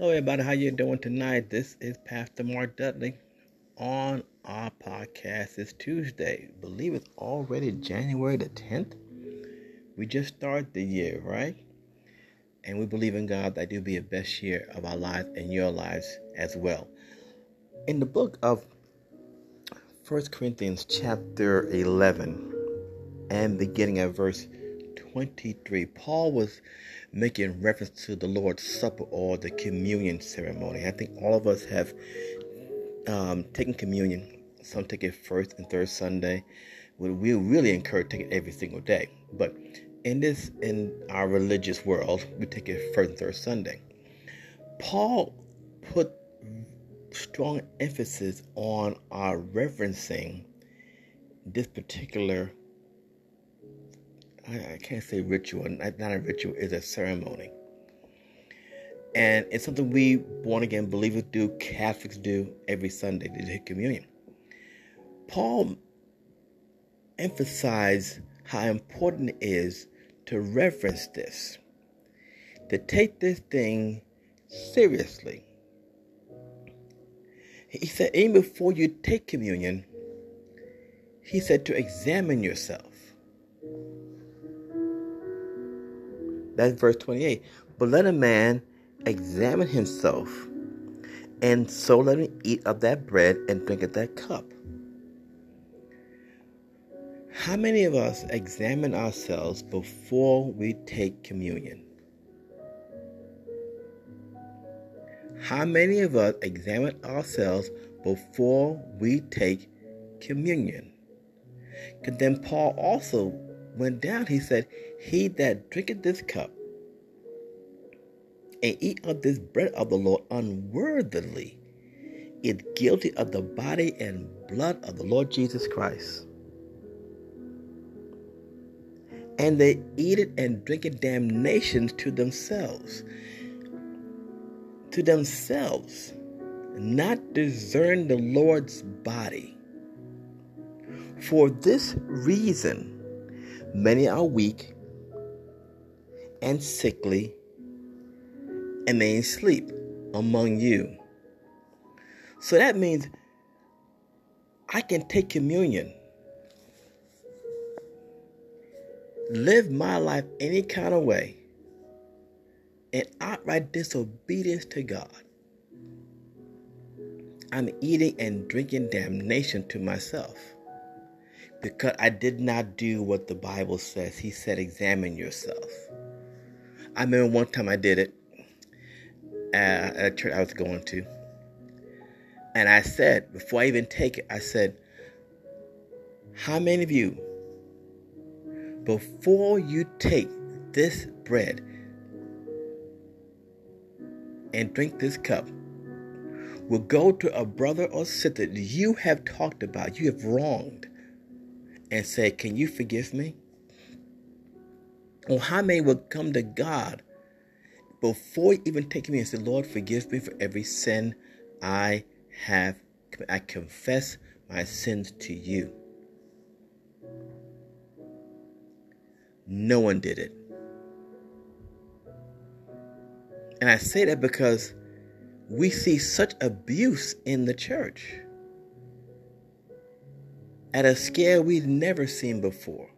Hello, everybody. How you doing tonight? This is Pastor Mark Dudley on our podcast. It's Tuesday. I believe it's already January the 10th. We just started the year, right? And we believe in God that it'll be a best year of our lives and your lives as well. In the book of First Corinthians chapter 11 and beginning at verse 23, Paul was making reference to the Lord's Supper or the communion ceremony. I think all of us have um, taken communion. Some take it first and third Sunday. We, we really encourage taking it every single day. But in this, in our religious world, we take it first and third Sunday. Paul put strong emphasis on our reverencing this particular I, can't say ritual, not, a ritual, is a ceremony. And it's something we born again believers do, Catholics do every Sunday, to take communion. Paul emphasized how important it is to reverence this, to take this thing seriously. He said, even before you take communion, he said to examine yourself. That's verse 28. But let a man examine himself, and so let him eat of that bread and drink of that cup. How many of us examine ourselves before we take communion? How many of us examine ourselves before we take communion? Because then Paul also went down, he said, He that drinketh this cup and eat of this bread of the Lord unworthily is guilty of the body and blood of the Lord Jesus Christ. And they eat it and drink it damnations to themselves. To themselves, not discern the Lord's body. For this reason, Many are weak and sickly, and they sleep among you. So that means I can take communion, live my life any kind of way, and outright disobedience to God. I'm eating and drinking damnation to myself because I did not do what the Bible says. He said, examine yourself. I remember one time I did it at a church I was going to. And I said, before I even take it, I said, How many of you, before you take this bread and drink this cup, will go to a brother or sister you have talked about, you have wronged, and say, Can you forgive me? Or how many will come to God before even taking me and say, Lord, forgive me for every sin I have. I confess my sins to you. No one did it. And I say that because we see such abuse in the church at a scale we've never seen before.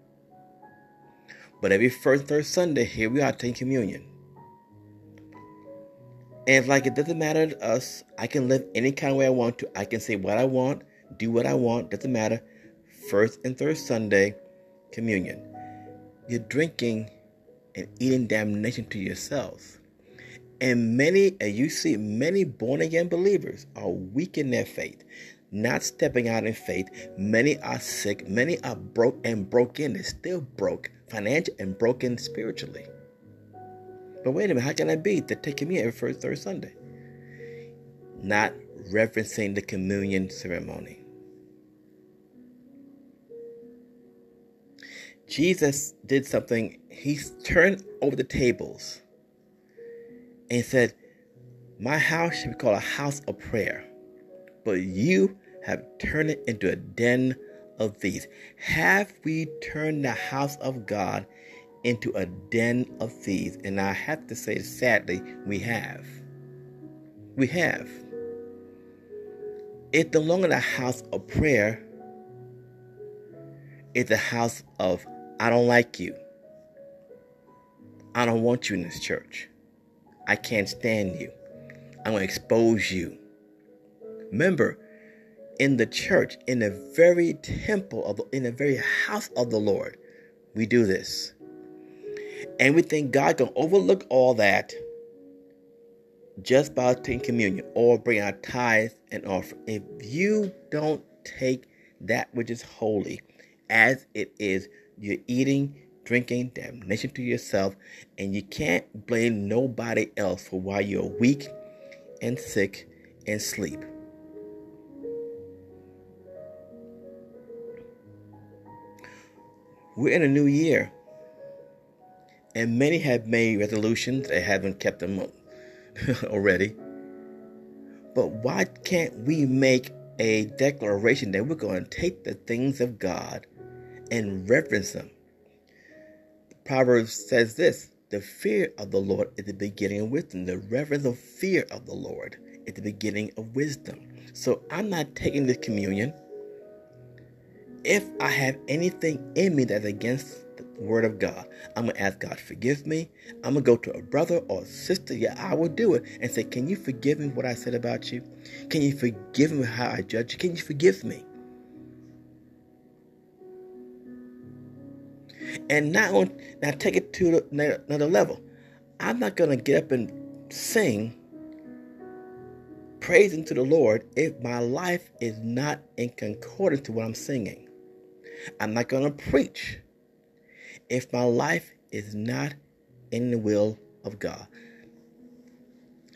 But every first and third Sunday, here we are taking communion. And it's like it doesn't matter to us. I can live any kind of way I want to. I can say what I want, do what I want, doesn't matter. First and third Sunday, communion. You're drinking and eating damnation to yourselves. And many, and you see, many born again believers are weak in their faith not stepping out in faith. Many are sick. Many are broke and broken. They're still broke, financially and broken spiritually. But wait a minute, how can I be to take communion every first third Sunday? Not reverencing the communion ceremony. Jesus did something. He turned over the tables and said, My house should be called a house of prayer. But you have turned it into a den of thieves. Have we turned the house of God into a den of thieves? And I have to say, sadly, we have. We have. It's no longer a house of prayer. It's a house of, I don't like you. I don't want you in this church. I can't stand you. I'm going to expose you. Remember, in the church, in the very temple of, in the very house of the Lord, we do this. And we think God can overlook all that just by taking communion or bring our tithes and offering. If you don't take that which is holy as it is, you're eating, drinking damnation to yourself, and you can't blame nobody else for why you're weak and sick and sleep. We're in a new year, and many have made resolutions and haven't kept them already. But why can't we make a declaration that we're going to take the things of God and reverence them? Proverbs says this the fear of the Lord is the beginning of wisdom. The reverence of fear of the Lord is the beginning of wisdom. So I'm not taking this communion. If I have anything in me that's against the word of God. I'm to ask God, forgive me. I'm to go to a brother or a sister. Yeah, I will do it and say, Can you forgive me what I said about you? Can you forgive me how I judge you? Can you forgive me? And now, now take it to another level. I'm not to get up and sing praising to the Lord if my life is not in concordance to what I'm singing. I'm not going to preach if my life is not in the will of God.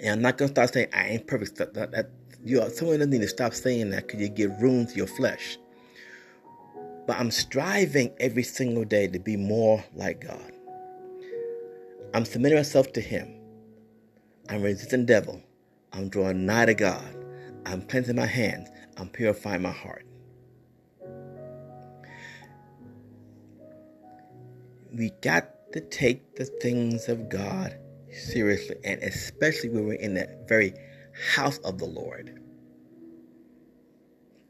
And I'm not gonna start saying I ain't perfect. That, that, that you know, someone doesn't need to stop saying that because you give room to your flesh. But I'm striving every single day to be more like God. I'm submitting myself to Him. I'm resisting the devil. I'm drawing nigh to God. I'm cleansing my hands. I'm purifying my heart. We got to take the things of God seriously, and especially when we're in the very house of the Lord.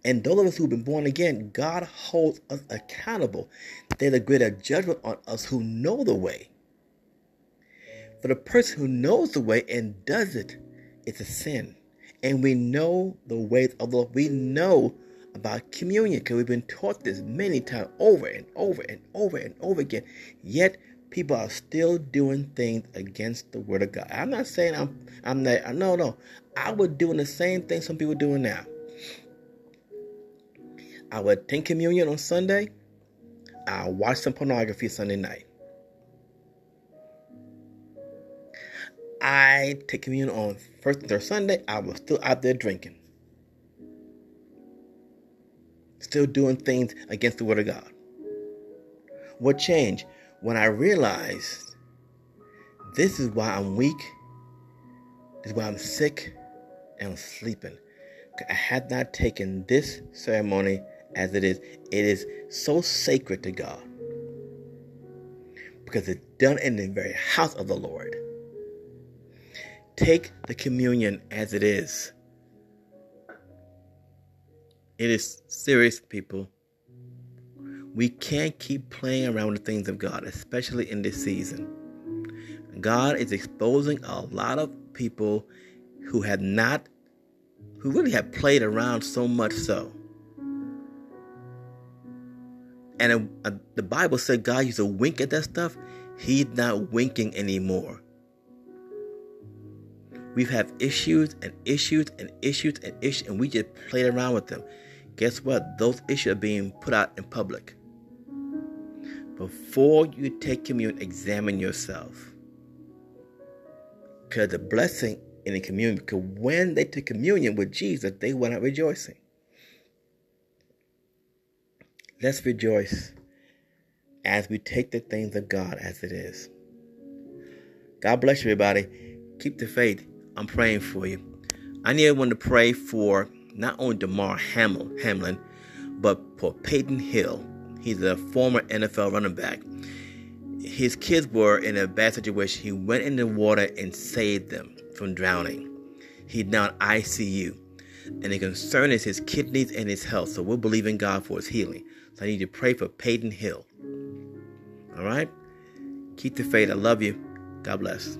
And those of us who've been born again, God holds us accountable. There's a greater judgment on us who know the way. For the person who knows the way and does it, it's a sin. And we know the ways of the Lord. We know about communion because we've been taught this many times over and over and over and over again. Yet people are still doing things against the word of God. I'm not saying I'm I'm that no no. I was doing the same thing some people doing now. I would take communion on Sunday. I watch some pornography Sunday night. I take communion on first third Sunday. I was still out there drinking still doing things against the Word of God. What changed? When I realized this is why I'm weak, this is why I'm sick and I'm sleeping. I had not taken this ceremony as it is. It is so sacred to God because it's done in the very house of the Lord. Take the communion as it is. It is serious, people. We can't keep playing around with the things of God, especially in this season. God is exposing a lot of people who have not, who really have played around so much so. And uh, the Bible said God used to wink at that stuff. He's not winking anymore. We've had issues and issues and issues and issues, and we just played around with them guess what? Those issues are being put out in public. Before you take communion, examine yourself. Because the blessing in the communion, because when they took communion with Jesus, they went out rejoicing. Let's rejoice as we take the things of God as it is. God bless you, everybody. Keep the faith. I'm praying for you. I need everyone to pray for not only Damar Hamlin, but for Peyton Hill. He's a former NFL running back. His kids were in a bad situation. He went in the water and saved them from drowning. He's now in ICU. And the concern is his kidneys and his health. So we'll believe in God for his healing. So I need you to pray for Peyton Hill. All right? Keep the faith. I love you. God bless.